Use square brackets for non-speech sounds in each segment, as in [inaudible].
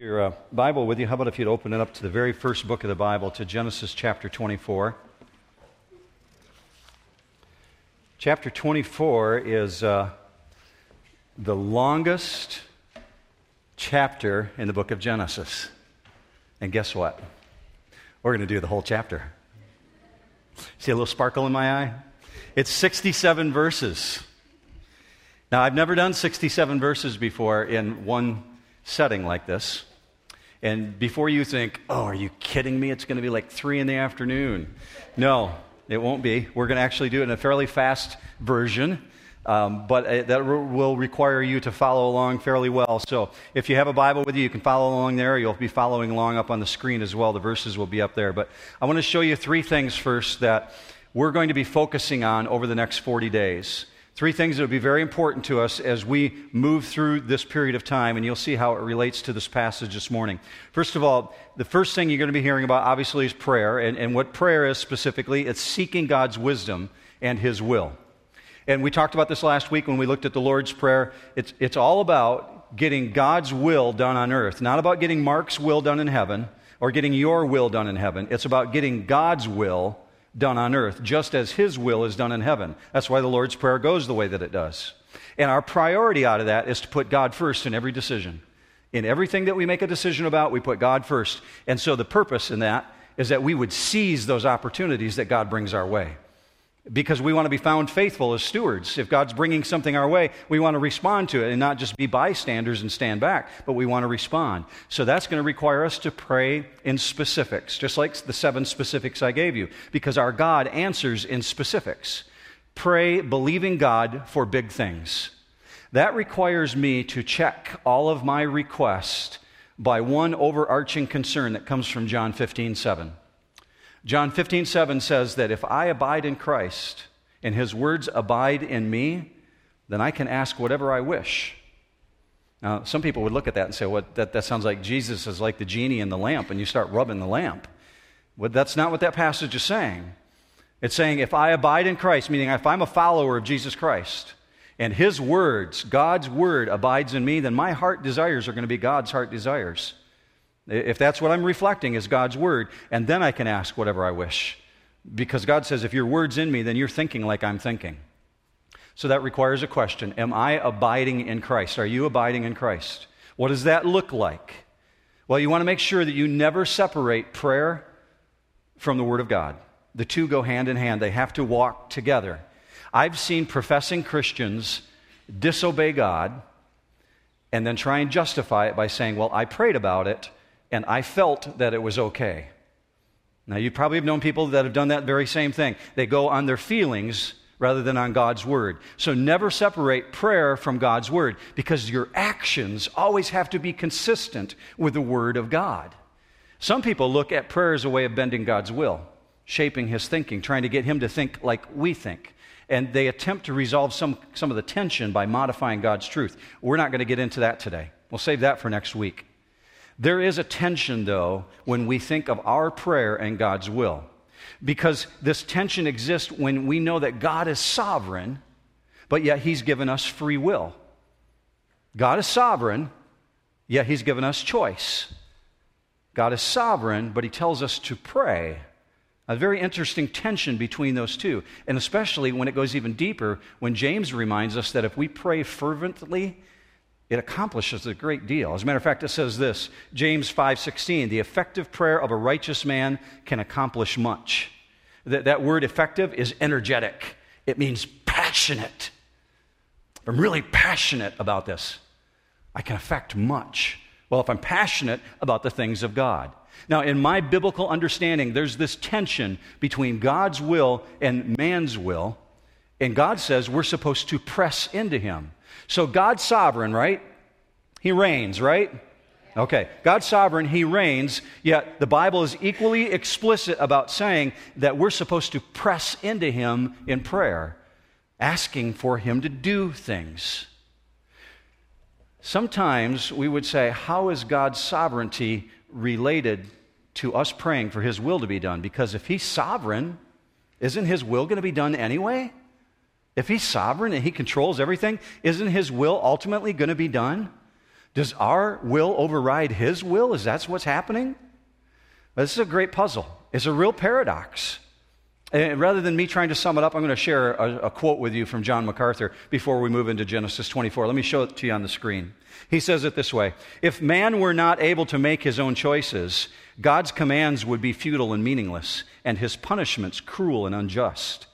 Your uh, Bible with you. How about if you'd open it up to the very first book of the Bible, to Genesis chapter 24? Chapter 24 is uh, the longest chapter in the book of Genesis. And guess what? We're going to do the whole chapter. See a little sparkle in my eye? It's 67 verses. Now, I've never done 67 verses before in one setting like this. And before you think, oh, are you kidding me? It's going to be like three in the afternoon. No, it won't be. We're going to actually do it in a fairly fast version, um, but that will require you to follow along fairly well. So if you have a Bible with you, you can follow along there. You'll be following along up on the screen as well. The verses will be up there. But I want to show you three things first that we're going to be focusing on over the next 40 days. Three things that will be very important to us as we move through this period of time, and you'll see how it relates to this passage this morning. First of all, the first thing you're going to be hearing about, obviously, is prayer. And, and what prayer is specifically, it's seeking God's wisdom and His will. And we talked about this last week when we looked at the Lord's Prayer. It's, it's all about getting God's will done on earth, not about getting Mark's will done in heaven or getting your will done in heaven. It's about getting God's will done on earth, just as His will is done in heaven. That's why the Lord's Prayer goes the way that it does. And our priority out of that is to put God first in every decision. In everything that we make a decision about, we put God first. And so the purpose in that is that we would seize those opportunities that God brings our way because we want to be found faithful as stewards. If God's bringing something our way, we want to respond to it and not just be bystanders and stand back, but we want to respond. So that's going to require us to pray in specifics, just like the seven specifics I gave you, because our God answers in specifics. Pray believing God for big things. That requires me to check all of my requests by one overarching concern that comes from John 15, 7. John 15, 7 says that if I abide in Christ and his words abide in me, then I can ask whatever I wish. Now, some people would look at that and say, well, that, that sounds like Jesus is like the genie in the lamp, and you start rubbing the lamp. Well, that's not what that passage is saying. It's saying, if I abide in Christ, meaning if I'm a follower of Jesus Christ, and His words, God's word, abides in me, then my heart desires are going to be God's heart desires. If that's what I'm reflecting is God's word, and then I can ask whatever I wish. Because God says, if your word's in me, then you're thinking like I'm thinking. So that requires a question Am I abiding in Christ? Are you abiding in Christ? What does that look like? Well, you want to make sure that you never separate prayer from the Word of God. The two go hand in hand, they have to walk together. I've seen professing Christians disobey God and then try and justify it by saying, Well, I prayed about it and I felt that it was okay. Now, you probably have known people that have done that very same thing. They go on their feelings rather than on God's word. So never separate prayer from God's word because your actions always have to be consistent with the word of God. Some people look at prayer as a way of bending God's will, shaping his thinking, trying to get him to think like we think. And they attempt to resolve some, some of the tension by modifying God's truth. We're not going to get into that today. We'll save that for next week. There is a tension, though, when we think of our prayer and God's will. Because this tension exists when we know that God is sovereign, but yet He's given us free will. God is sovereign, yet He's given us choice. God is sovereign, but He tells us to pray. A very interesting tension between those two, and especially when it goes even deeper, when James reminds us that if we pray fervently it accomplishes a great deal. As a matter of fact, it says this, James 5:16, the effective prayer of a righteous man can accomplish much. That, that word effective is energetic. It means passionate. I'm really passionate about this. I can affect much. Well, if I'm passionate about the things of God. Now, in my biblical understanding, there's this tension between God's will and man's will. And God says we're supposed to press into Him. So God's sovereign, right? He reigns, right? Okay, God's sovereign, He reigns, yet the Bible is equally explicit about saying that we're supposed to press into Him in prayer, asking for Him to do things. Sometimes we would say, How is God's sovereignty related to us praying for His will to be done? Because if He's sovereign, isn't His will going to be done anyway? If he's sovereign and he controls everything, isn't his will ultimately going to be done? Does our will override his will? Is that what's happening? This is a great puzzle. It's a real paradox. And rather than me trying to sum it up, I'm going to share a, a, quote with you from John MacArthur before we move into Genesis 24. Let me show it to you on the screen. He says it this way If man were not able to make his own choices, God's commands would be futile and meaningless, and his punishments cruel and unjust.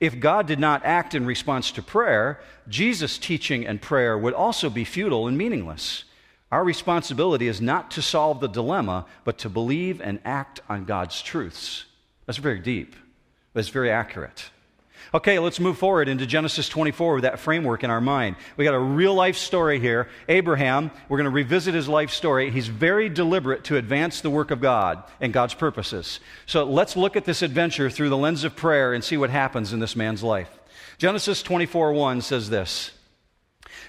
If God did not act in response to prayer, Jesus' teaching and prayer would also be futile and meaningless. Our responsibility is not to solve the dilemma, but to believe and act on God's truths. That's very deep it's very accurate. Okay, let's move forward into Genesis 24 with that framework in our mind. We got a real life story here. Abraham, we're going to revisit his life story. He's very deliberate to advance the work of God and God's purposes. So let's look at this adventure through the lens of prayer and see what happens in this man's life. Genesis 24 1 says this.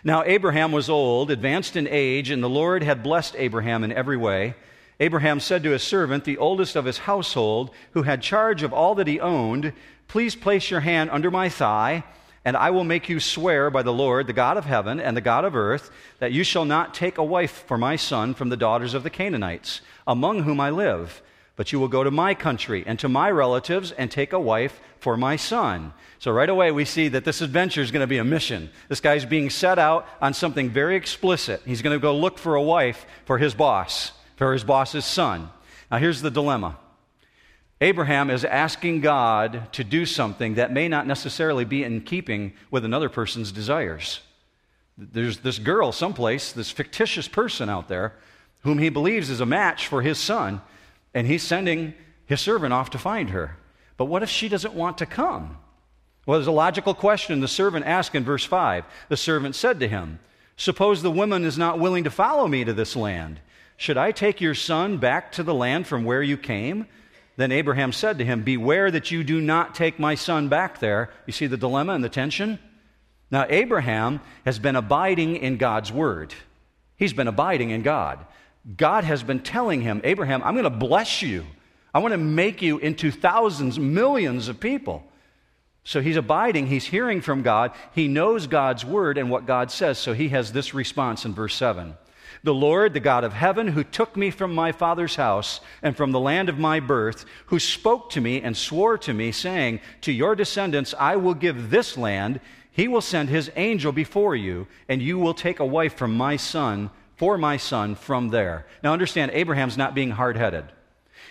Now Abraham was old, advanced in age, and the Lord had blessed Abraham in every way. Abraham said to his servant, the oldest of his household, who had charge of all that he owned, Please place your hand under my thigh, and I will make you swear by the Lord, the God of heaven and the God of earth, that you shall not take a wife for my son from the daughters of the Canaanites, among whom I live. But you will go to my country and to my relatives and take a wife for my son. So, right away, we see that this adventure is going to be a mission. This guy's being set out on something very explicit. He's going to go look for a wife for his boss for his boss's son. Now, here's the dilemma Abraham is asking God to do something that may not necessarily be in keeping with another person's desires. There's this girl someplace, this fictitious person out there, whom he believes is a match for his son, and he's sending his servant off to find her. But what if she doesn't want to come? Well, there's a logical question the servant asked in verse 5. The servant said to him, Suppose the woman is not willing to follow me to this land. Should I take your son back to the land from where you came? Then Abraham said to him, Beware that you do not take my son back there. You see the dilemma and the tension? Now, Abraham has been abiding in God's word. He's been abiding in God. God has been telling him, Abraham, I'm going to bless you. I want to make you into thousands, millions of people. So he's abiding, he's hearing from God, he knows God's word and what God says. So he has this response in verse 7 the Lord, the God of heaven, who took me from my father's house and from the land of my birth, who spoke to me and swore to me, saying, To your descendants I will give this land. He will send his angel before you, and you will take a wife from my son, for my son, from there. Now understand, Abraham's not being hard headed.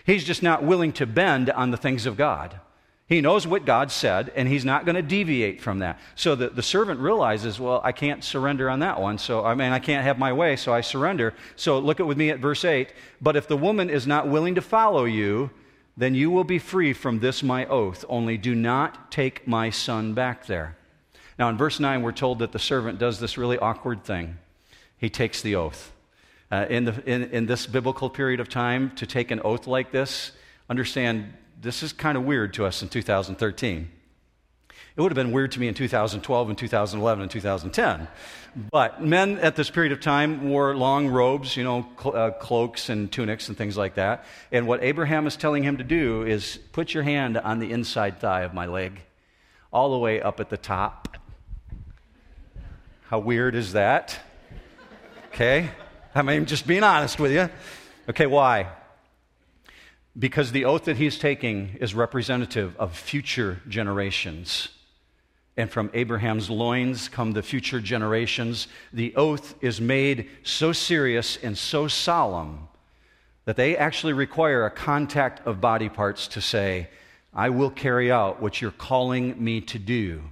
He's just not willing to bend on the things of God. He knows what God said, and he's not going to deviate from that. So the, the servant realizes, well, I can't surrender on that one. So, I mean, I can't have my way, so I surrender. So look at with me at verse 8. But if the woman is not willing to follow you, then you will be free from this my oath. Only do not take my son back there. Now, in verse 9, we're told that the servant does this really awkward thing. He takes the oath. Uh, in, the, in, in this biblical period of time, to take an oath like this, understand this is kind of weird to us in 2013. It would have been weird to me in 2012 and 2011 and 2010. But men at this period of time wore long robes, you know, uh, cloaks and tunics and things like that. And what Abraham is telling him to do is put your hand on the inside thigh of my leg, all the way up at the top. How weird is that? Okay? I mean, just being honest with you. Okay, why? Because the oath that he's taking is representative of future generations. And from Abraham's loins come the future generations. The oath is made so serious and so solemn that they actually require a contact of body parts to say, I will carry out what you're calling me to do.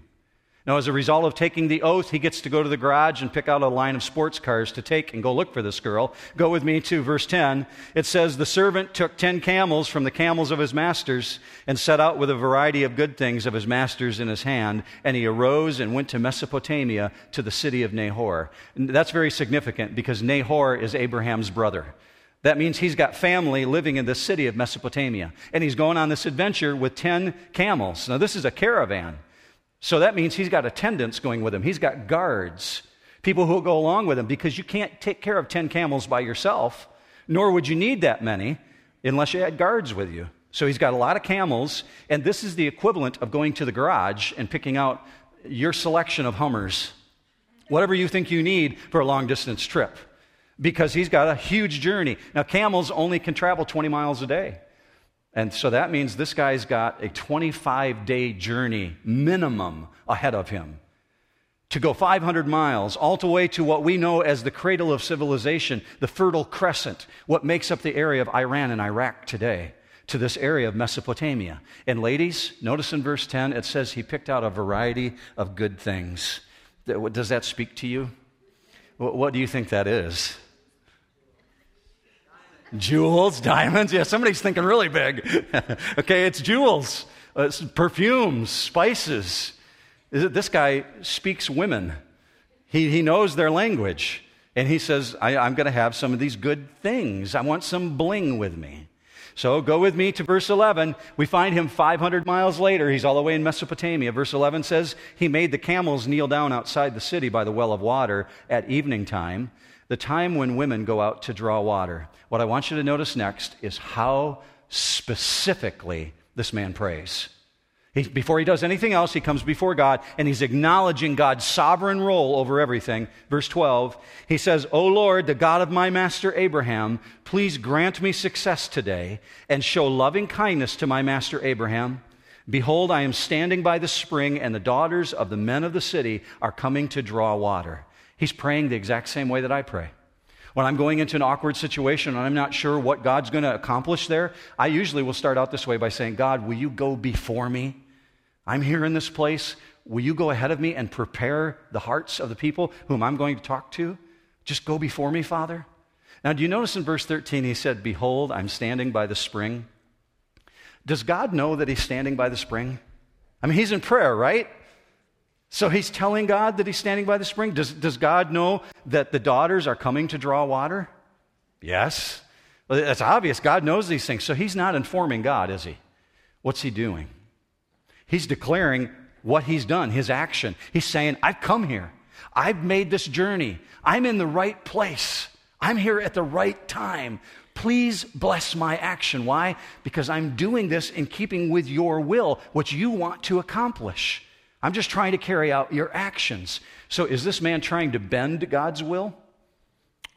Now, as a result of taking the oath, he gets to go to the garage and pick out a line of sports cars to take and go look for this girl. Go with me to verse 10. It says, The servant took ten camels from the camels of his masters and set out with a variety of good things of his masters in his hand. And he arose and went to Mesopotamia to the city of Nahor. And that's very significant because Nahor is Abraham's brother. That means he's got family living in the city of Mesopotamia. And he's going on this adventure with 10 camels. Now, this is a caravan. So that means he's got attendants going with him, he's got guards, people who will go along with him, because you can't take care of 10 camels by yourself, nor would you need that many unless you had guards with you. So he's got a lot of camels, and this is the equivalent of going to the garage and picking out your selection of Hummers, whatever you think you need for a long distance trip. because he's got a huge journey. Now, camels only can travel 20 miles a day. And so that means this guy's got a 25 day journey minimum ahead of him to go 500 miles, all the way to what we know as the cradle of civilization, the Fertile Crescent, what makes up the area of Iran and Iraq today, to this area of Mesopotamia. And ladies, notice in verse 10, it says he picked out a variety of good things. Does that speak to you? What do you think that is? Jewels, diamonds. Yeah, somebody's thinking really big. [laughs] okay, it's jewels, uh, it's perfumes, spices. This guy speaks women. He, he knows their language. And he says, I, I'm going to have some of these good things. I want some bling with me. So go with me to verse 11. We find him 500 miles later. He's all the way in Mesopotamia. Verse 11 says, He made the camels kneel down outside the city by the well of water at evening time, the time when women go out to draw water. What I want you to notice next is how specifically this man prays. He, before he does anything else, he comes before God and he's acknowledging God's sovereign role over everything. Verse 12, he says, O Lord, the God of my master Abraham, please grant me success today and show loving kindness to my master Abraham. Behold, I am standing by the spring, and the daughters of the men of the city are coming to draw water. He's praying the exact same way that I pray. When I'm going into an awkward situation and I'm not sure what God's going to accomplish there, I usually will start out this way by saying, God, will you go before me? I'm here in this place. Will you go ahead of me and prepare the hearts of the people whom I'm going to talk to? Just go before me, Father. Now, do you notice in verse 13 he said, Behold, I'm standing by the spring? Does God know that he's standing by the spring? I mean, he's in prayer, right? So he's telling God that he's standing by the spring. Does, does God know that the daughters are coming to draw water? Yes. Well, that's obvious. God knows these things. So he's not informing God, is he? What's he doing? He's declaring what he's done, his action. He's saying, I've come here. I've made this journey. I'm in the right place. I'm here at the right time. Please bless my action. Why? Because I'm doing this in keeping with your will, what you want to accomplish. I'm just trying to carry out your actions. So, is this man trying to bend God's will?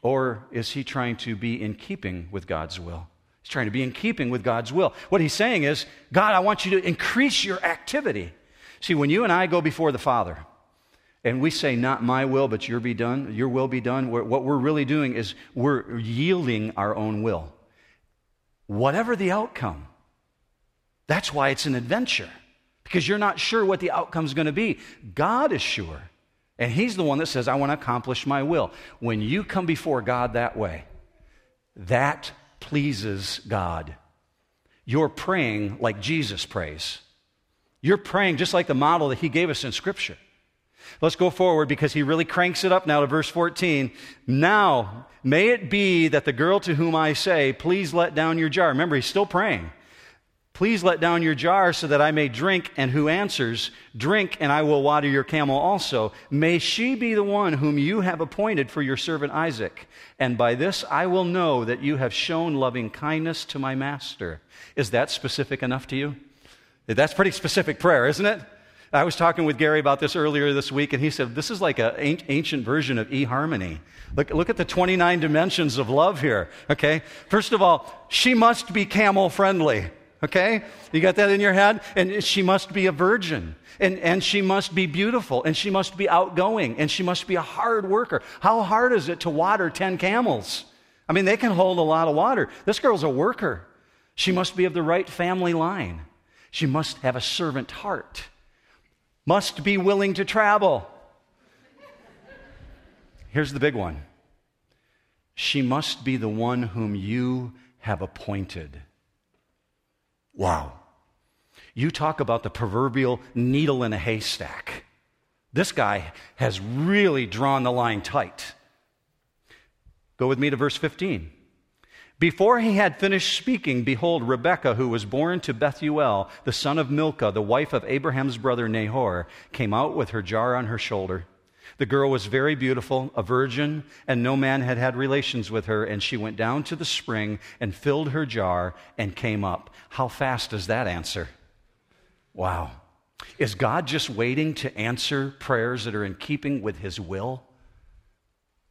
Or is he trying to be in keeping with God's will? He's trying to be in keeping with God's will. What he's saying is, God, I want you to increase your activity. See, when you and I go before the Father, and we say, Not my will, but your be done, your will be done, what we're really doing is we're yielding our own will. Whatever the outcome, that's why it's an adventure because you're not sure what the outcome is going to be. God is sure. And He's the one that says, I want to accomplish my will. When you come before God that way, that pleases God. You're praying like Jesus prays. You're praying just like the model that He gave us in Scripture. Let's go forward because he really cranks it up now to verse 14. Now, may it be that the girl to whom I say, Please let down your jar. Remember, he's still praying. Please let down your jar so that I may drink. And who answers, Drink, and I will water your camel also. May she be the one whom you have appointed for your servant Isaac. And by this I will know that you have shown loving kindness to my master. Is that specific enough to you? That's pretty specific prayer, isn't it? I was talking with Gary about this earlier this week, and he said, This is like an ancient version of eHarmony. Look, look at the 29 dimensions of love here, okay? First of all, she must be camel friendly. Okay? You got that in your head? And she must be a virgin. And, and she must be beautiful. And she must be outgoing. And she must be a hard worker. How hard is it to water 10 camels? I mean, they can hold a lot of water. This girl's a worker. She must be of the right family line. She must have a servant heart. Must be willing to travel. Here's the big one she must be the one whom you have appointed. Wow. You talk about the proverbial needle in a haystack. This guy has really drawn the line tight. Go with me to verse 15. Before he had finished speaking, behold, Rebekah, who was born to Bethuel, the son of Milcah, the wife of Abraham's brother Nahor, came out with her jar on her shoulder. The girl was very beautiful, a virgin, and no man had had relations with her. And she went down to the spring and filled her jar and came up. How fast does that answer? Wow. Is God just waiting to answer prayers that are in keeping with his will?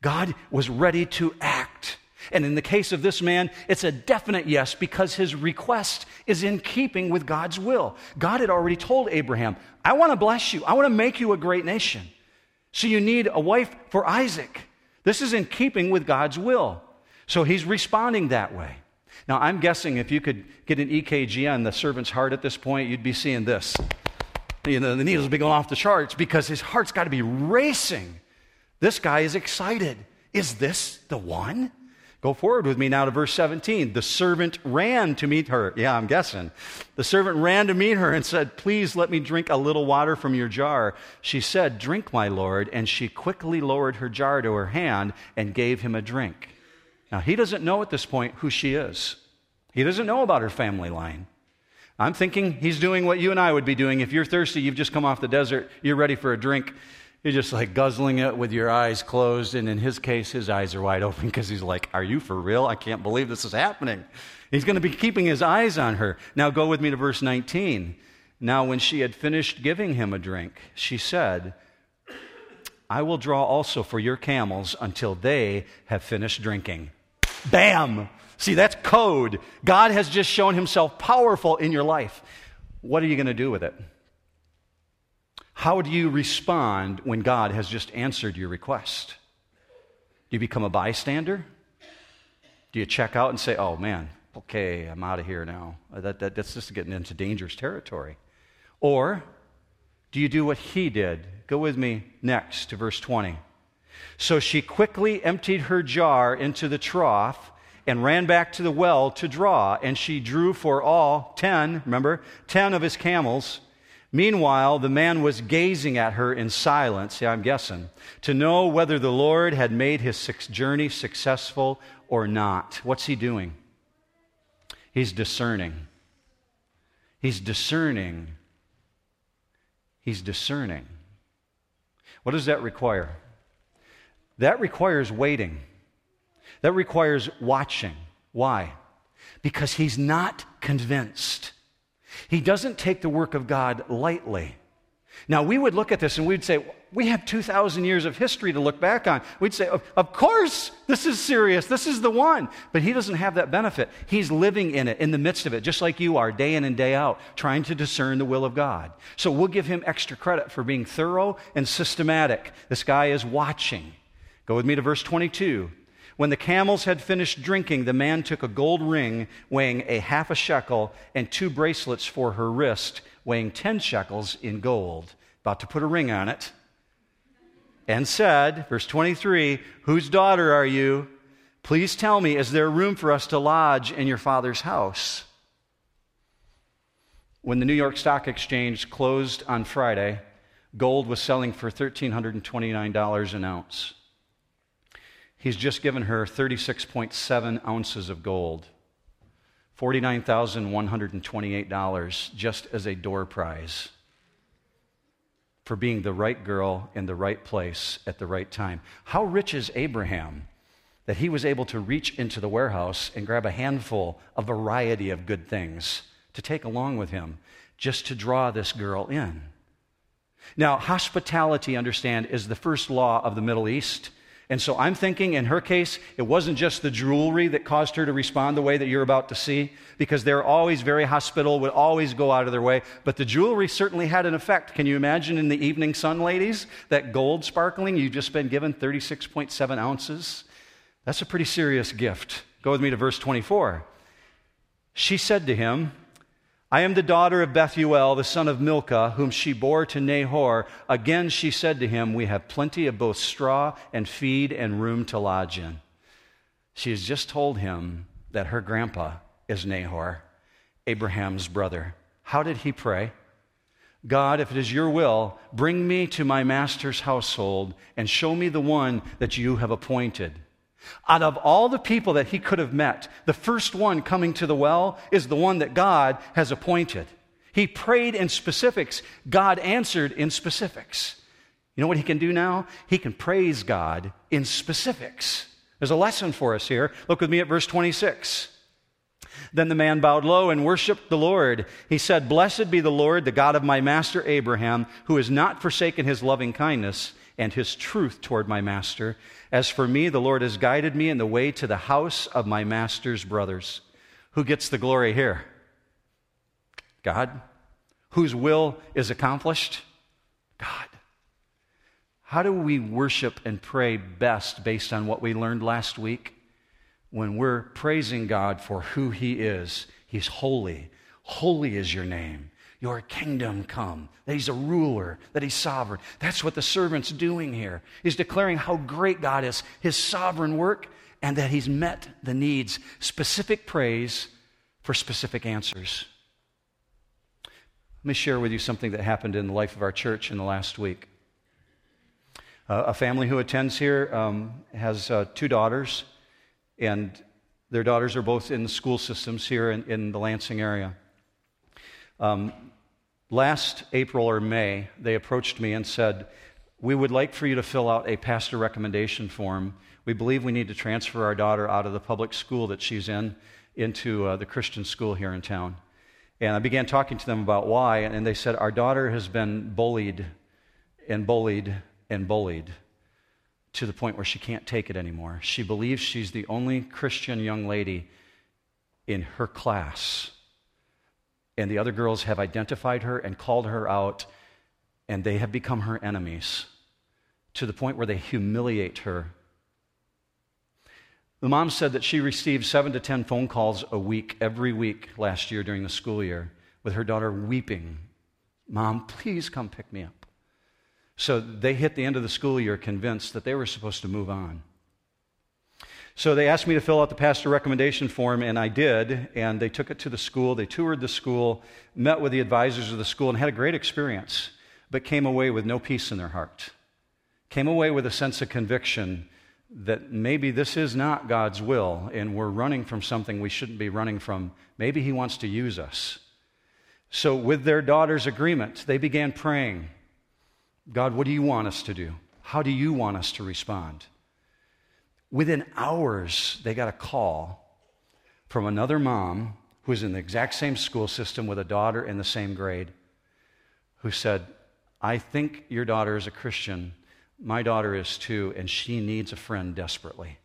God was ready to act. And in the case of this man, it's a definite yes because his request is in keeping with God's will. God had already told Abraham, I want to bless you, I want to make you a great nation. So you need a wife for Isaac. This is in keeping with God's will. So he's responding that way. Now, I'm guessing if you could get an EKG on the servant's heart at this point, you'd be seeing this. You know, the needles would be going off the charts because his heart's got to be racing. This guy is excited. Is this the one? Go forward with me now to verse 17. The servant ran to meet her. Yeah, I'm guessing. The servant ran to meet her and said, Please let me drink a little water from your jar. She said, Drink, my lord. And she quickly lowered her jar to her hand and gave him a drink. Now, he doesn't know at this point who she is, he doesn't know about her family line. I'm thinking he's doing what you and I would be doing. If you're thirsty, you've just come off the desert, you're ready for a drink. You're just like guzzling it with your eyes closed. And in his case, his eyes are wide open because he's like, Are you for real? I can't believe this is happening. He's going to be keeping his eyes on her. Now go with me to verse 19. Now, when she had finished giving him a drink, she said, I will draw also for your camels until they have finished drinking. Bam! See, that's code. God has just shown himself powerful in your life. What are you going to do with it? How do you respond when God has just answered your request? Do you become a bystander? Do you check out and say, oh man, okay, I'm out of here now? Uh, that, that, that's just getting into dangerous territory. Or do you do what he did? Go with me next to verse 20. So she quickly emptied her jar into the trough and ran back to the well to draw, and she drew for all ten, remember, ten of his camels Meanwhile, the man was gazing at her in silence, yeah, I'm guessing, to know whether the Lord had made his journey successful or not. What's he doing? He's discerning. He's discerning. He's discerning. What does that require? That requires waiting. That requires watching. Why? Because he's not convinced. He doesn't take the work of God lightly. Now, we would look at this and we'd say, we have 2,000 years of history to look back on. We'd say, of course, this is serious. This is the one. But he doesn't have that benefit. He's living in it, in the midst of it, just like you are, day in and day out, trying to discern the will of God. So we'll give him extra credit for being thorough and systematic. This guy is watching. Go with me to verse 22. When the camels had finished drinking, the man took a gold ring weighing a half a shekel and two bracelets for her wrist weighing 10 shekels in gold, about to put a ring on it, and said, verse 23, Whose daughter are you? Please tell me, is there room for us to lodge in your father's house? When the New York Stock Exchange closed on Friday, gold was selling for $1,329 an ounce. He's just given her 36.7 ounces of gold, $49,128 just as a door prize for being the right girl in the right place at the right time. How rich is Abraham that he was able to reach into the warehouse and grab a handful, a variety of good things to take along with him just to draw this girl in? Now, hospitality, understand, is the first law of the Middle East. And so I'm thinking in her case, it wasn't just the jewelry that caused her to respond the way that you're about to see, because they're always very hospitable, would always go out of their way. But the jewelry certainly had an effect. Can you imagine in the evening sun, ladies, that gold sparkling? You've just been given 36.7 ounces. That's a pretty serious gift. Go with me to verse 24. She said to him, I am the daughter of Bethuel, the son of Milcah, whom she bore to Nahor. Again she said to him, We have plenty of both straw and feed and room to lodge in. She has just told him that her grandpa is Nahor, Abraham's brother. How did he pray? God, if it is your will, bring me to my master's household and show me the one that you have appointed. Out of all the people that he could have met, the first one coming to the well is the one that God has appointed. He prayed in specifics, God answered in specifics. You know what he can do now? He can praise God in specifics. There's a lesson for us here. Look with me at verse 26. Then the man bowed low and worshiped the Lord. He said, Blessed be the Lord, the God of my master Abraham, who has not forsaken his loving kindness and his truth toward my master. As for me, the Lord has guided me in the way to the house of my master's brothers. Who gets the glory here? God. Whose will is accomplished? God. How do we worship and pray best based on what we learned last week? When we're praising God for who He is, He's holy. Holy is your name. Your kingdom come. That He's a ruler, that He's sovereign. That's what the servant's doing here. He's declaring how great God is, His sovereign work, and that He's met the needs. Specific praise for specific answers. Let me share with you something that happened in the life of our church in the last week. Uh, a family who attends here um, has uh, two daughters, and their daughters are both in the school systems here in, in the Lansing area. Um, last April or May, they approached me and said, We would like for you to fill out a pastor recommendation form. We believe we need to transfer our daughter out of the public school that she's in into uh, the Christian school here in town. And I began talking to them about why, and they said, Our daughter has been bullied and bullied and bullied to the point where she can't take it anymore. She believes she's the only Christian young lady in her class. And the other girls have identified her and called her out, and they have become her enemies to the point where they humiliate her. The mom said that she received seven to ten phone calls a week, every week last year during the school year, with her daughter weeping, Mom, please come pick me up. So they hit the end of the school year convinced that they were supposed to move on. So they asked me to fill out the pastor recommendation form, and I did. And they took it to the school. They toured the school, met with the advisors of the school, and had a great experience, but came away with no peace in their heart. Came away with a sense of conviction that maybe this is not God's will, and we're running from something we shouldn't be running from. Maybe He wants to use us. So, with their daughter's agreement, they began praying God, what do you want us to do? How do you want us to respond? Within hours, they got a call from another mom who was in the exact same school system with a daughter in the same grade who said, I think your daughter is a Christian. My daughter is too, and she needs a friend desperately.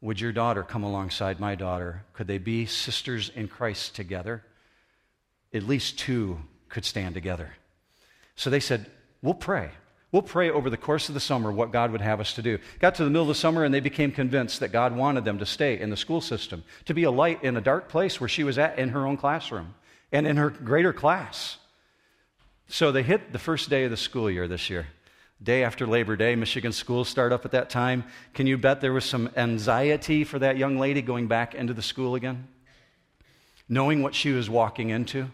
Would your daughter come alongside my daughter? Could they be sisters in Christ together? At least two could stand together. So they said, We'll pray. We'll pray over the course of the summer what God would have us to do. Got to the middle of the summer and they became convinced that God wanted them to stay in the school system, to be a light in a dark place where she was at in her own classroom and in her greater class. So they hit the first day of the school year this year. Day after Labor Day, Michigan schools start up at that time. Can you bet there was some anxiety for that young lady going back into the school again? Knowing what she was walking into?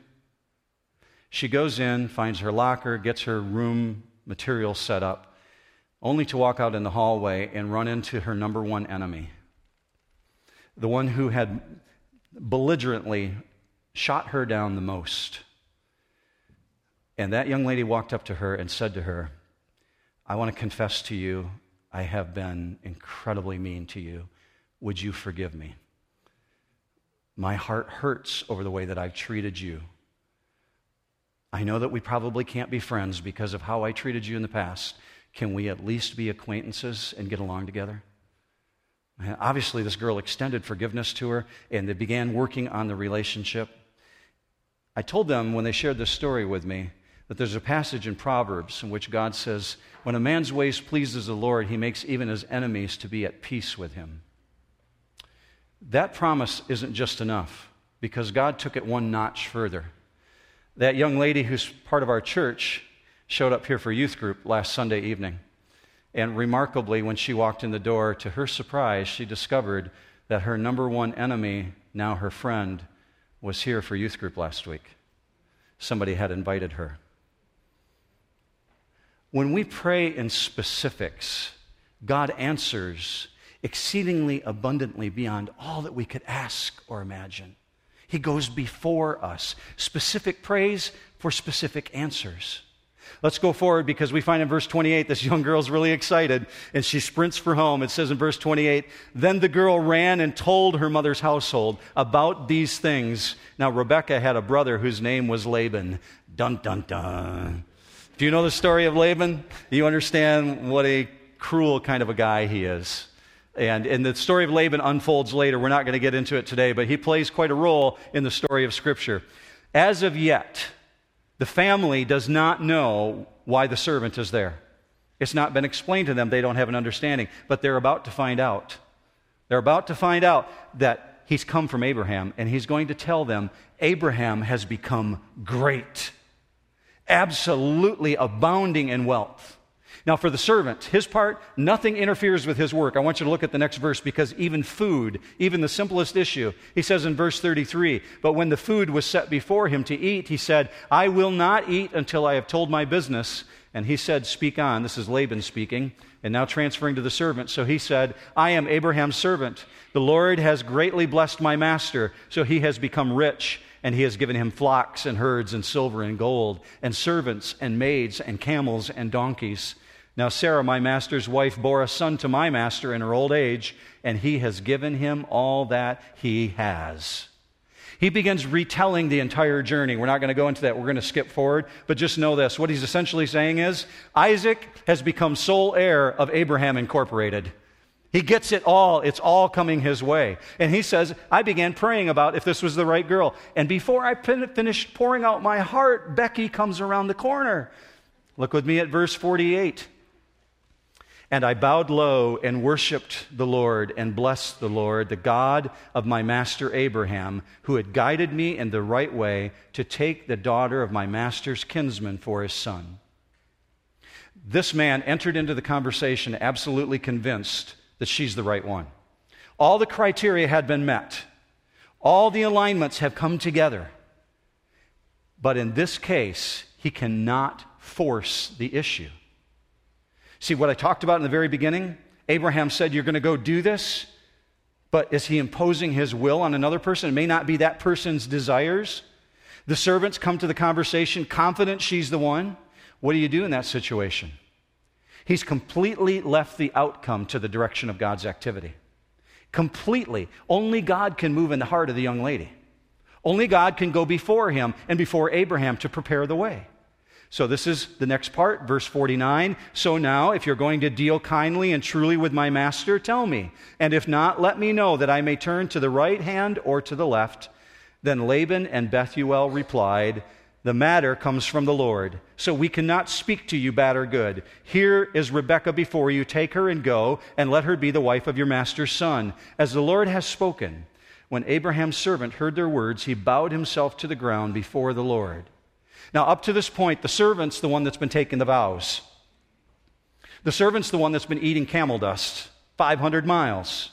She goes in, finds her locker, gets her room material set up, only to walk out in the hallway and run into her number one enemy. The one who had belligerently shot her down the most. And that young lady walked up to her and said to her, I want to confess to you, I have been incredibly mean to you. Would you forgive me? My heart hurts over the way that I've treated you. I know that we probably can't be friends because of how I treated you in the past. Can we at least be acquaintances and get along together? And obviously, this girl extended forgiveness to her, and they began working on the relationship. I told them when they shared this story with me that there's a passage in Proverbs in which God says, When a man's ways pleases the Lord, he makes even his enemies to be at peace with him. That promise isn't just enough because God took it one notch further. That young lady who's part of our church showed up here for youth group last Sunday evening. And remarkably, when she walked in the door, to her surprise, she discovered that her number one enemy, now her friend, was here for youth group last week. Somebody had invited her. When we pray in specifics, God answers exceedingly abundantly beyond all that we could ask or imagine. He goes before us. Specific praise for specific answers. Let's go forward because we find in verse 28 this young girl's really excited and she sprints for home. It says in verse 28 Then the girl ran and told her mother's household about these things. Now, Rebecca had a brother whose name was Laban. Dun, dun, dun. Do you know the story of Laban? You understand what a cruel kind of a guy he is. And, and the story of Laban unfolds later. We're not going to get into it today, but he plays quite a role in the story of Scripture. As of yet, the family does not know why the servant is there. It's not been explained to them. They don't have an understanding, but they're about to find out. They're about to find out that he's come from Abraham, and he's going to tell them Abraham has become great, absolutely abounding in wealth. Now, for the servant, his part, nothing interferes with his work. I want you to look at the next verse because even food, even the simplest issue, he says in verse 33 But when the food was set before him to eat, he said, I will not eat until I have told my business. And he said, Speak on. This is Laban speaking, and now transferring to the servant. So he said, I am Abraham's servant. The Lord has greatly blessed my master, so he has become rich and he has given him flocks and herds and silver and gold, and servants and maids and camels and donkeys. Now, Sarah, my master's wife, bore a son to my master in her old age, and he has given him all that he has. He begins retelling the entire journey. We're not going to go into that. We're going to skip forward. But just know this what he's essentially saying is Isaac has become sole heir of Abraham Incorporated. He gets it all. It's all coming his way. And he says, I began praying about if this was the right girl. And before I finished pouring out my heart, Becky comes around the corner. Look with me at verse 48. And I bowed low and worshiped the Lord and blessed the Lord, the God of my master Abraham, who had guided me in the right way to take the daughter of my master's kinsman for his son. This man entered into the conversation absolutely convinced that she's the right one. All the criteria had been met, all the alignments have come together. But in this case, he cannot force the issue. See what I talked about in the very beginning? Abraham said, You're going to go do this, but is he imposing his will on another person? It may not be that person's desires. The servants come to the conversation confident she's the one. What do you do in that situation? He's completely left the outcome to the direction of God's activity. Completely. Only God can move in the heart of the young lady. Only God can go before him and before Abraham to prepare the way. So, this is the next part, verse 49. So now, if you're going to deal kindly and truly with my master, tell me. And if not, let me know that I may turn to the right hand or to the left. Then Laban and Bethuel replied, The matter comes from the Lord, so we cannot speak to you bad or good. Here is Rebekah before you. Take her and go, and let her be the wife of your master's son, as the Lord has spoken. When Abraham's servant heard their words, he bowed himself to the ground before the Lord. Now, up to this point, the servant's the one that's been taking the vows. The servant's the one that's been eating camel dust 500 miles.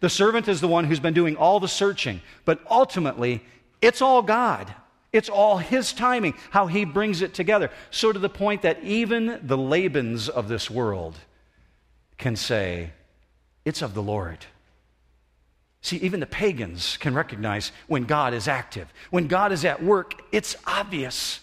The servant is the one who's been doing all the searching. But ultimately, it's all God. It's all His timing, how He brings it together. So, to the point that even the Labans of this world can say, It's of the Lord. See, even the pagans can recognize when God is active. When God is at work, it's obvious.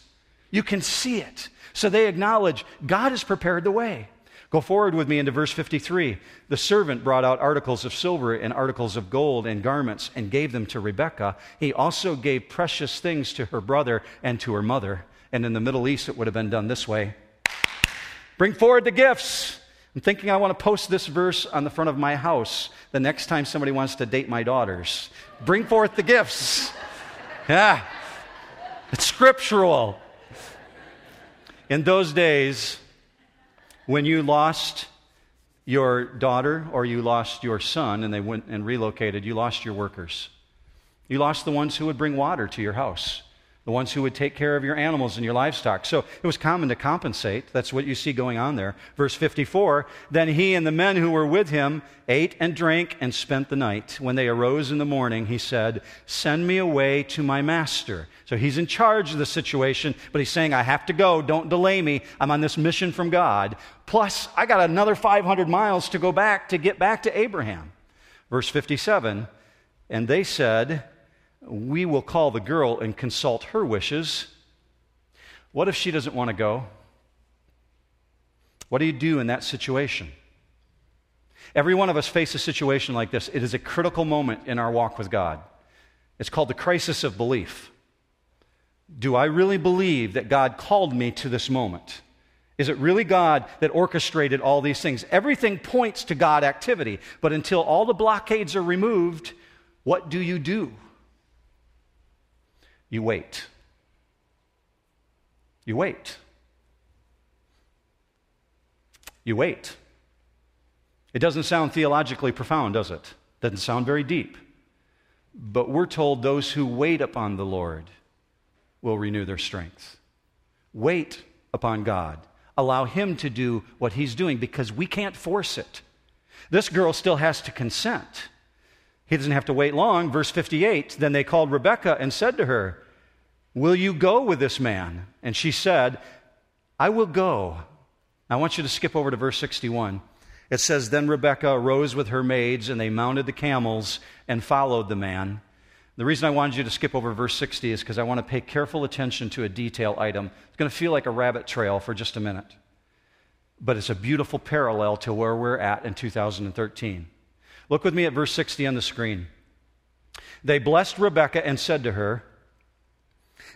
You can see it. So they acknowledge God has prepared the way. Go forward with me into verse 53. The servant brought out articles of silver and articles of gold and garments and gave them to Rebekah. He also gave precious things to her brother and to her mother. And in the Middle East, it would have been done this way Bring forward the gifts. I'm thinking I want to post this verse on the front of my house the next time somebody wants to date my daughters. Bring forth the gifts. Yeah, it's scriptural. In those days, when you lost your daughter or you lost your son and they went and relocated, you lost your workers. You lost the ones who would bring water to your house the ones who would take care of your animals and your livestock. So it was common to compensate. That's what you see going on there. Verse 54 Then he and the men who were with him ate and drank and spent the night. When they arose in the morning, he said, Send me away to my master. So he's in charge of the situation, but he's saying, I have to go. Don't delay me. I'm on this mission from God. Plus, I got another 500 miles to go back to get back to Abraham. Verse 57 And they said, we will call the girl and consult her wishes. What if she doesn't want to go? What do you do in that situation? Every one of us face a situation like this. It is a critical moment in our walk with God. It's called the crisis of belief. Do I really believe that God called me to this moment? Is it really God that orchestrated all these things? Everything points to God activity, but until all the blockades are removed, what do you do? You wait. You wait. You wait. It doesn't sound theologically profound, does it? Doesn't sound very deep. But we're told those who wait upon the Lord will renew their strength. Wait upon God. Allow Him to do what He's doing because we can't force it. This girl still has to consent. He doesn't have to wait long. Verse 58 Then they called Rebekah and said to her, Will you go with this man? And she said, I will go. I want you to skip over to verse 61. It says, Then Rebekah arose with her maids, and they mounted the camels and followed the man. The reason I wanted you to skip over verse 60 is because I want to pay careful attention to a detail item. It's going to feel like a rabbit trail for just a minute, but it's a beautiful parallel to where we're at in 2013. Look with me at verse 60 on the screen. They blessed Rebekah and said to her,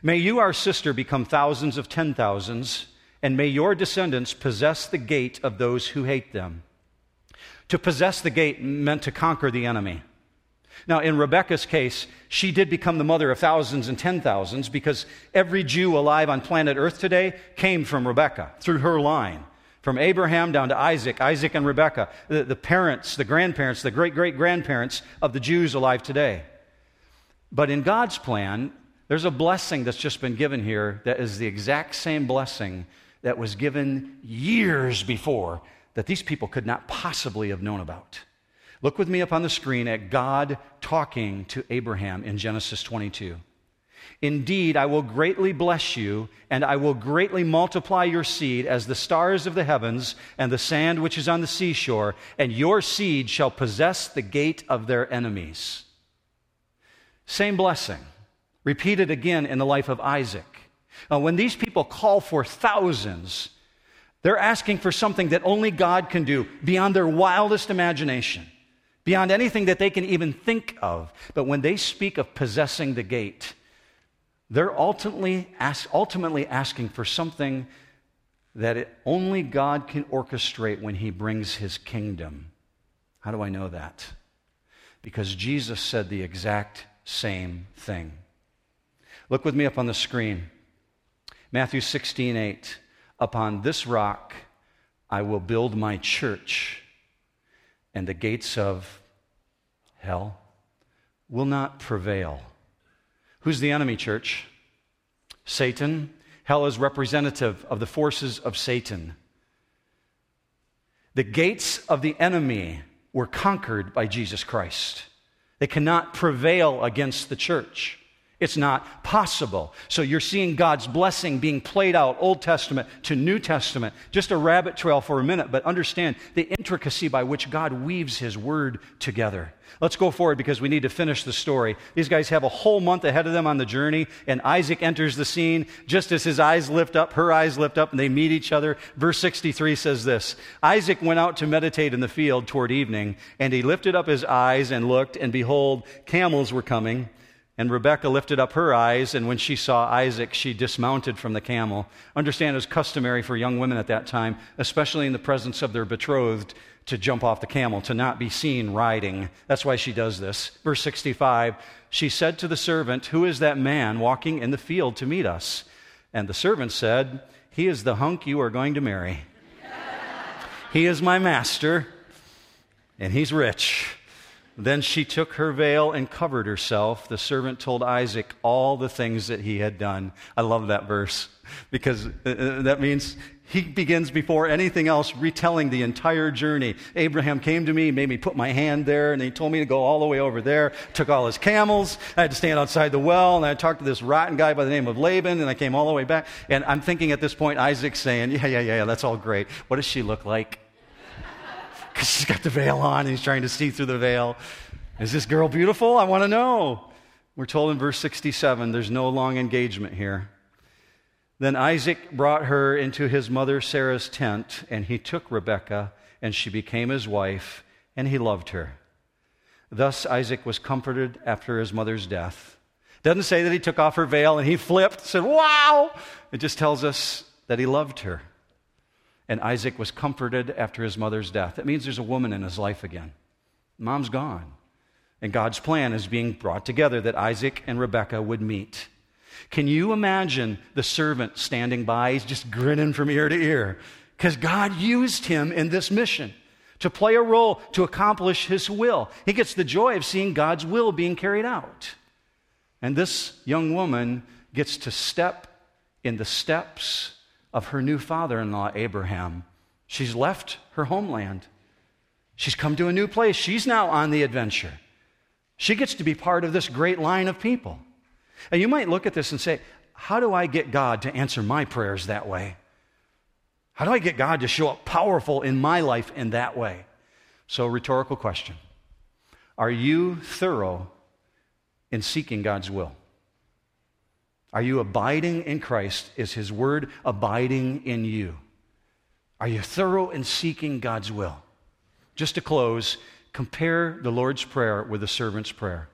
May you, our sister, become thousands of ten thousands, and may your descendants possess the gate of those who hate them. To possess the gate meant to conquer the enemy. Now, in Rebecca's case, she did become the mother of thousands and ten thousands because every Jew alive on planet Earth today came from Rebecca through her line. From Abraham down to Isaac, Isaac and Rebecca, the, the parents, the grandparents, the great great grandparents of the Jews alive today. But in God's plan, there's a blessing that's just been given here that is the exact same blessing that was given years before that these people could not possibly have known about. Look with me up on the screen at God talking to Abraham in Genesis 22. Indeed, I will greatly bless you, and I will greatly multiply your seed as the stars of the heavens and the sand which is on the seashore, and your seed shall possess the gate of their enemies. Same blessing, repeated again in the life of Isaac. Uh, when these people call for thousands, they're asking for something that only God can do beyond their wildest imagination, beyond anything that they can even think of. But when they speak of possessing the gate, they're ultimately, ask, ultimately asking for something that it, only God can orchestrate when He brings His kingdom. How do I know that? Because Jesus said the exact same thing. Look with me up on the screen. Matthew 16, 8. Upon this rock I will build my church, and the gates of hell will not prevail. Who's the enemy, church? Satan. Hell is representative of the forces of Satan. The gates of the enemy were conquered by Jesus Christ. They cannot prevail against the church. It's not possible. So you're seeing God's blessing being played out, Old Testament to New Testament. Just a rabbit trail for a minute, but understand the intricacy by which God weaves His Word together. Let's go forward because we need to finish the story. These guys have a whole month ahead of them on the journey, and Isaac enters the scene just as his eyes lift up, her eyes lift up, and they meet each other. Verse 63 says this Isaac went out to meditate in the field toward evening, and he lifted up his eyes and looked, and behold, camels were coming and Rebekah lifted up her eyes, and when she saw Isaac, she dismounted from the camel. Understand it was customary for young women at that time, especially in the presence of their betrothed, to jump off the camel, to not be seen riding. That's why she does this. Verse 65 She said to the servant, Who is that man walking in the field to meet us? And the servant said, He is the hunk you are going to marry. he is my master, and he's rich. Then she took her veil and covered herself. The servant told Isaac all the things that he had done. I love that verse because uh, uh, that means he begins before anything else retelling the entire journey. Abraham came to me, made me put my hand there, and he told me to go all the way over there. Took all his camels. I had to stand outside the well, and I talked to this rotten guy by the name of Laban, and I came all the way back. And I'm thinking at this point, Isaac's saying, Yeah, yeah, yeah, that's all great. What does she look like? Because [laughs] she's got the veil on and he's trying to see through the veil. Is this girl beautiful? I want to know. We're told in verse 67 there's no long engagement here. Then Isaac brought her into his mother Sarah's tent, and he took Rebekah, and she became his wife, and he loved her. Thus Isaac was comforted after his mother's death. Doesn't say that he took off her veil and he flipped, said, Wow! It just tells us that he loved her. And Isaac was comforted after his mother's death. That means there's a woman in his life again. Mom's gone. And God's plan is being brought together that Isaac and Rebekah would meet. Can you imagine the servant standing by? He's just grinning from ear to ear because God used him in this mission to play a role to accomplish his will. He gets the joy of seeing God's will being carried out. And this young woman gets to step in the steps of her new father in law, Abraham. She's left her homeland. She's come to a new place. She's now on the adventure. She gets to be part of this great line of people. And you might look at this and say, How do I get God to answer my prayers that way? How do I get God to show up powerful in my life in that way? So, rhetorical question Are you thorough in seeking God's will? Are you abiding in Christ? Is His Word abiding in you? Are you thorough in seeking God's will? Just to close, compare the Lord's Prayer with the servant's prayer.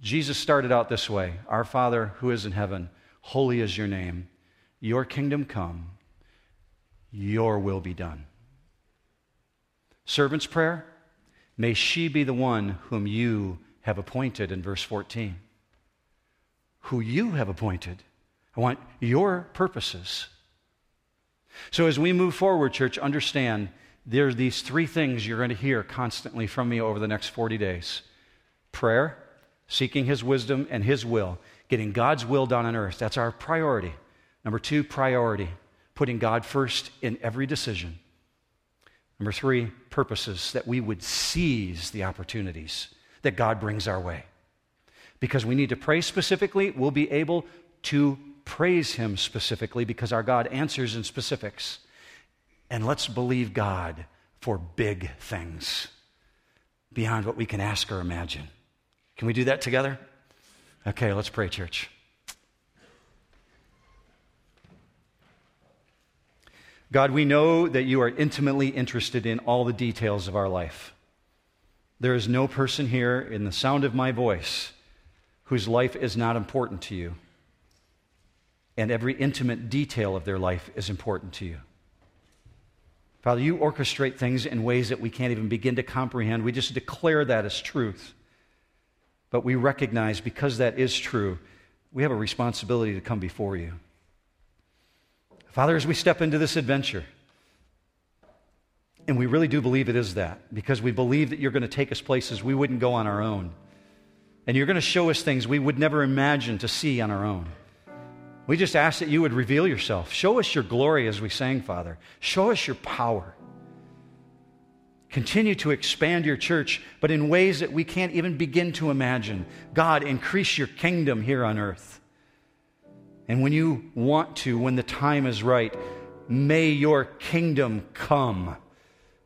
Jesus started out this way Our Father who is in heaven, holy is your name. Your kingdom come, your will be done. Servant's prayer, may she be the one whom you have appointed in verse 14. Who you have appointed. I want your purposes. So as we move forward, church, understand there are these three things you're going to hear constantly from me over the next 40 days prayer, seeking His wisdom and His will, getting God's will done on earth. That's our priority. Number two, priority, putting God first in every decision. Number three, purposes, that we would seize the opportunities that God brings our way. Because we need to pray specifically, we'll be able to praise Him specifically because our God answers in specifics. And let's believe God for big things beyond what we can ask or imagine. Can we do that together? Okay, let's pray, church. God, we know that you are intimately interested in all the details of our life. There is no person here in the sound of my voice whose life is not important to you. And every intimate detail of their life is important to you. Father, you orchestrate things in ways that we can't even begin to comprehend. We just declare that as truth. But we recognize because that is true, we have a responsibility to come before you. Father, as we step into this adventure, and we really do believe it is that because we believe that you're going to take us places we wouldn't go on our own. And you're going to show us things we would never imagine to see on our own. We just ask that you would reveal yourself. Show us your glory as we sang, Father. Show us your power. Continue to expand your church, but in ways that we can't even begin to imagine. God, increase your kingdom here on earth. And when you want to, when the time is right, may your kingdom come.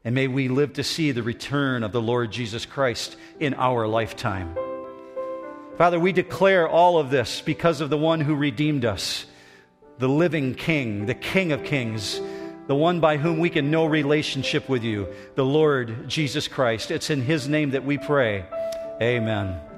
And may we live to see the return of the Lord Jesus Christ in our lifetime. Father, we declare all of this because of the one who redeemed us, the living King, the King of Kings, the one by whom we can know relationship with you, the Lord Jesus Christ. It's in his name that we pray. Amen.